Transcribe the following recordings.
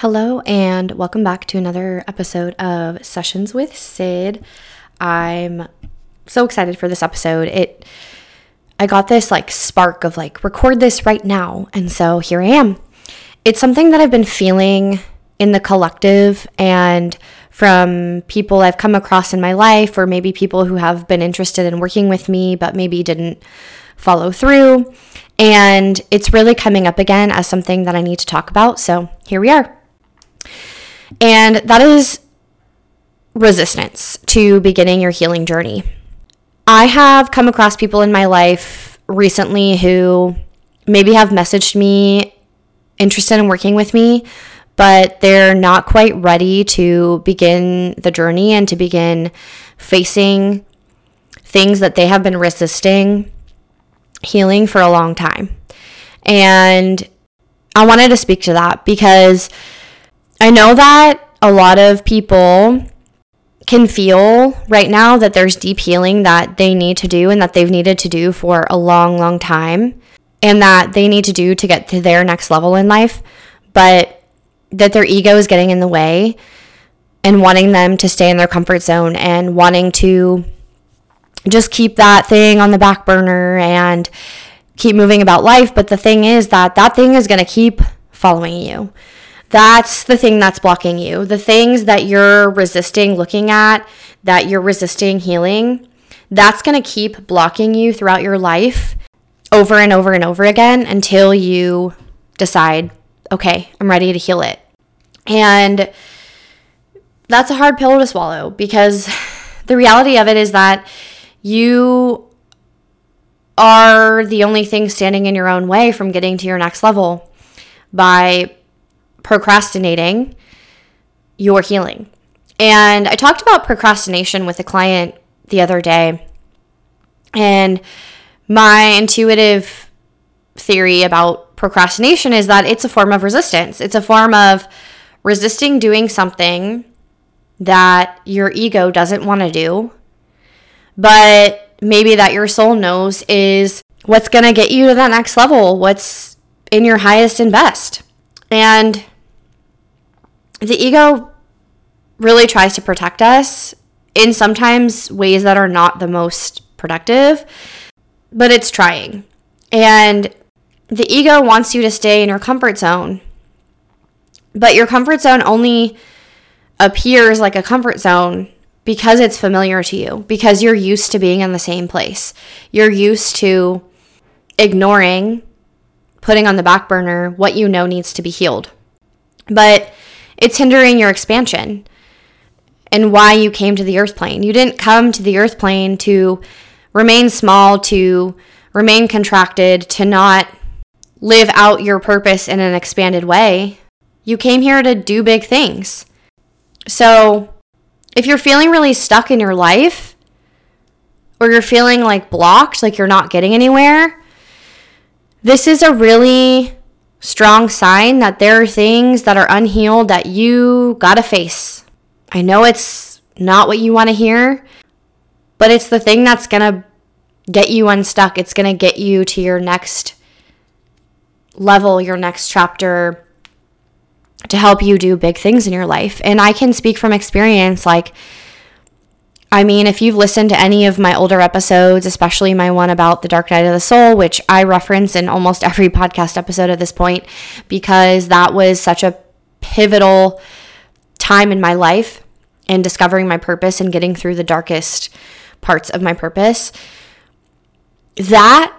Hello, and welcome back to another episode of Sessions with Syd. I'm so excited for this episode. It I got this like spark of like record this right now, and so here I am. It's something that I've been feeling in the collective and from people I've come across in my life, or maybe people who have been interested in working with me but maybe didn't follow through. And it's really coming up again as something that I need to talk about. So here we are. And that is resistance to beginning your healing journey. I have come across people in my life recently who maybe have messaged me interested in working with me, but they're not quite ready to begin the journey and to begin facing things that they have been resisting healing for a long time. And I wanted to speak to that because I know that a lot of people can feel right now that there's deep healing that they need to do and that they've needed to do for a long, long time and that they need to do to get to their next level in life, but that their ego is getting in the way and wanting them to stay in their comfort zone and wanting to just keep that thing on the back burner and keep moving about life. But the thing is that that thing is going to keep following you. That's the thing that's blocking you. The things that you're resisting looking at, that you're resisting healing, that's going to keep blocking you throughout your life over and over and over again until you decide, okay, I'm ready to heal it. And that's a hard pill to swallow because the reality of it is that you are the only thing standing in your own way from getting to your next level by procrastinating your healing. And I talked about procrastination with a client the other day. And my intuitive theory about procrastination is that it's a form of resistance. It's a form of resisting doing something that your ego doesn't want to do, but maybe that your soul knows is what's going to get you to that next level, what's in your highest and best. And the ego really tries to protect us in sometimes ways that are not the most productive, but it's trying. And the ego wants you to stay in your comfort zone. But your comfort zone only appears like a comfort zone because it's familiar to you, because you're used to being in the same place. You're used to ignoring, putting on the back burner what you know needs to be healed. But it's hindering your expansion and why you came to the earth plane. You didn't come to the earth plane to remain small, to remain contracted, to not live out your purpose in an expanded way. You came here to do big things. So, if you're feeling really stuck in your life, or you're feeling like blocked, like you're not getting anywhere, this is a really strong sign that there are things that are unhealed that you gotta face. I know it's not what you wanna hear, but it's the thing that's gonna get you unstuck. It's gonna get you to your next level, your next chapter to help you do big things in your life. And I can speak from experience like, I mean, if you've listened to any of my older episodes, especially my one about the dark night of the soul, which I reference in almost every podcast episode at this point, because that was such a pivotal time in my life in discovering my purpose and getting through the darkest parts of my purpose. That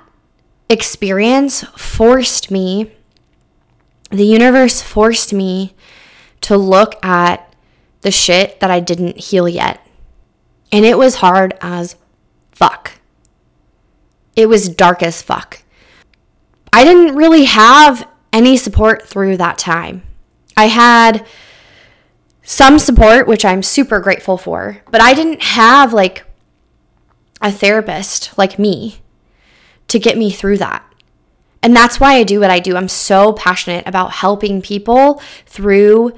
experience forced me, the universe forced me to look at the shit that I didn't heal yet and it was hard as fuck. It was dark as fuck. I didn't really have any support through that time. I had some support, which I'm super grateful for, but I didn't have like a therapist like me to get me through that. And that's why I do what I do. I'm so passionate about helping people through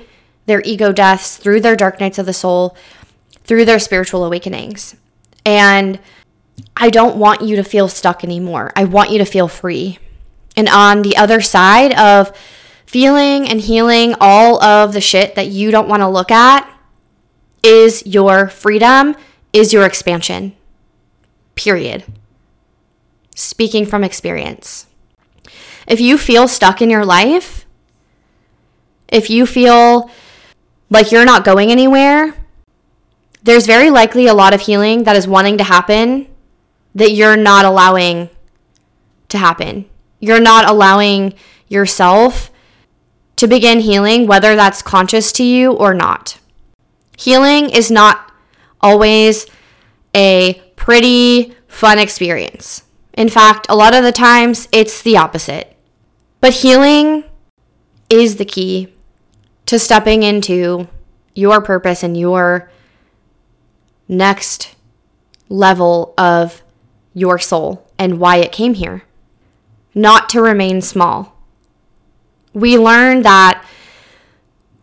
their ego deaths, through their dark nights of the soul, through their spiritual awakenings. And I don't want you to feel stuck anymore. I want you to feel free. And on the other side of feeling and healing all of the shit that you don't want to look at is your freedom, is your expansion. Period. Speaking from experience. If you feel stuck in your life, if you feel like you're not going anywhere, there's very likely a lot of healing that is wanting to happen that you're not allowing to happen. You're not allowing yourself to begin healing, whether that's conscious to you or not. Healing is not always a pretty fun experience. In fact, a lot of the times it's the opposite. But healing is the key to stepping into your purpose and your next level of your soul and why it came here. Not to remain small. We learned that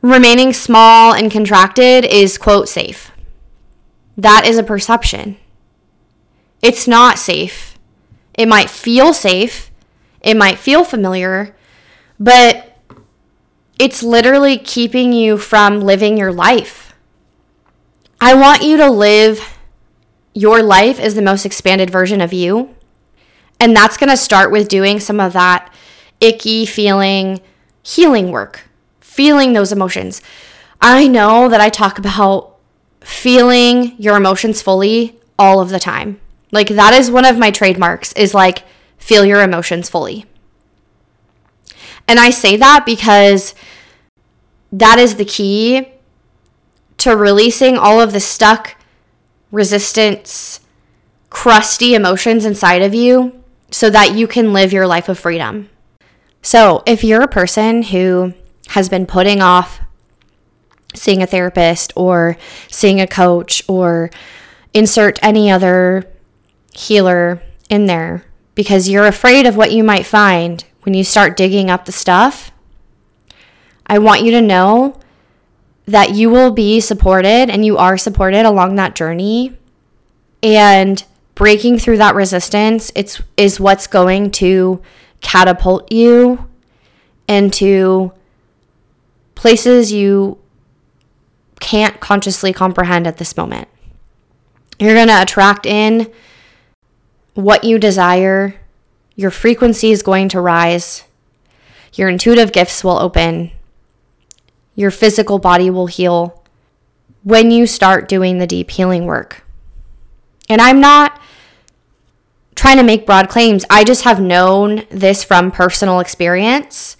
remaining small and contracted is, quote, safe. That is a perception. It's not safe. It might feel safe, it might feel familiar, but it's literally keeping you from living your life. I want you to live your life as the most expanded version of you. And that's going to start with doing some of that icky feeling healing work, feeling those emotions. I know that I talk about feeling your emotions fully all of the time. Like that is one of my trademarks is like feel your emotions fully. And I say that because that is the key to releasing all of the stuck resistance, crusty emotions inside of you so that you can live your life of freedom. So, if you're a person who has been putting off seeing a therapist or seeing a coach or insert any other healer in there because you're afraid of what you might find when you start digging up the stuff, I want you to know that you will be supported and you are supported along that journey. And breaking through that resistance it's is what's going to catapult you into places you can't consciously comprehend at this moment. You're going to attract in what you desire. Your frequency is going to rise. Your intuitive gifts will open your physical body will heal when you start doing the deep healing work. And I'm not trying to make broad claims. I just have known this from personal experience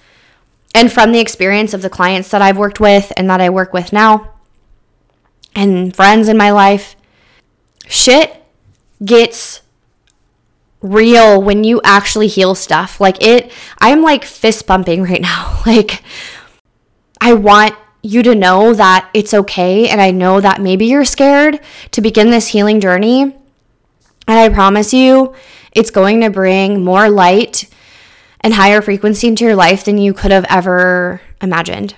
and from the experience of the clients that I've worked with and that I work with now and friends in my life. Shit gets real when you actually heal stuff. Like it, I'm like fist bumping right now. Like, I want you to know that it's okay. And I know that maybe you're scared to begin this healing journey. And I promise you, it's going to bring more light and higher frequency into your life than you could have ever imagined.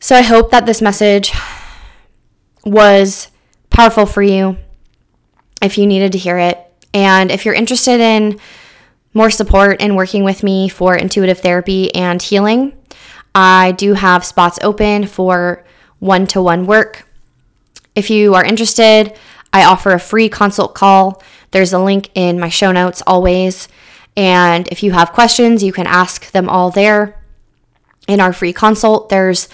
So I hope that this message was powerful for you if you needed to hear it. And if you're interested in more support in working with me for intuitive therapy and healing, I do have spots open for one to one work. If you are interested, I offer a free consult call. There's a link in my show notes always. And if you have questions, you can ask them all there. In our free consult, there's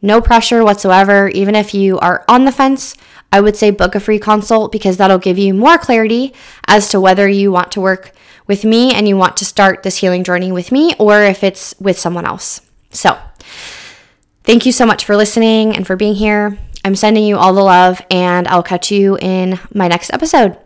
no pressure whatsoever. Even if you are on the fence, I would say book a free consult because that'll give you more clarity as to whether you want to work with me and you want to start this healing journey with me or if it's with someone else. So, thank you so much for listening and for being here. I'm sending you all the love, and I'll catch you in my next episode.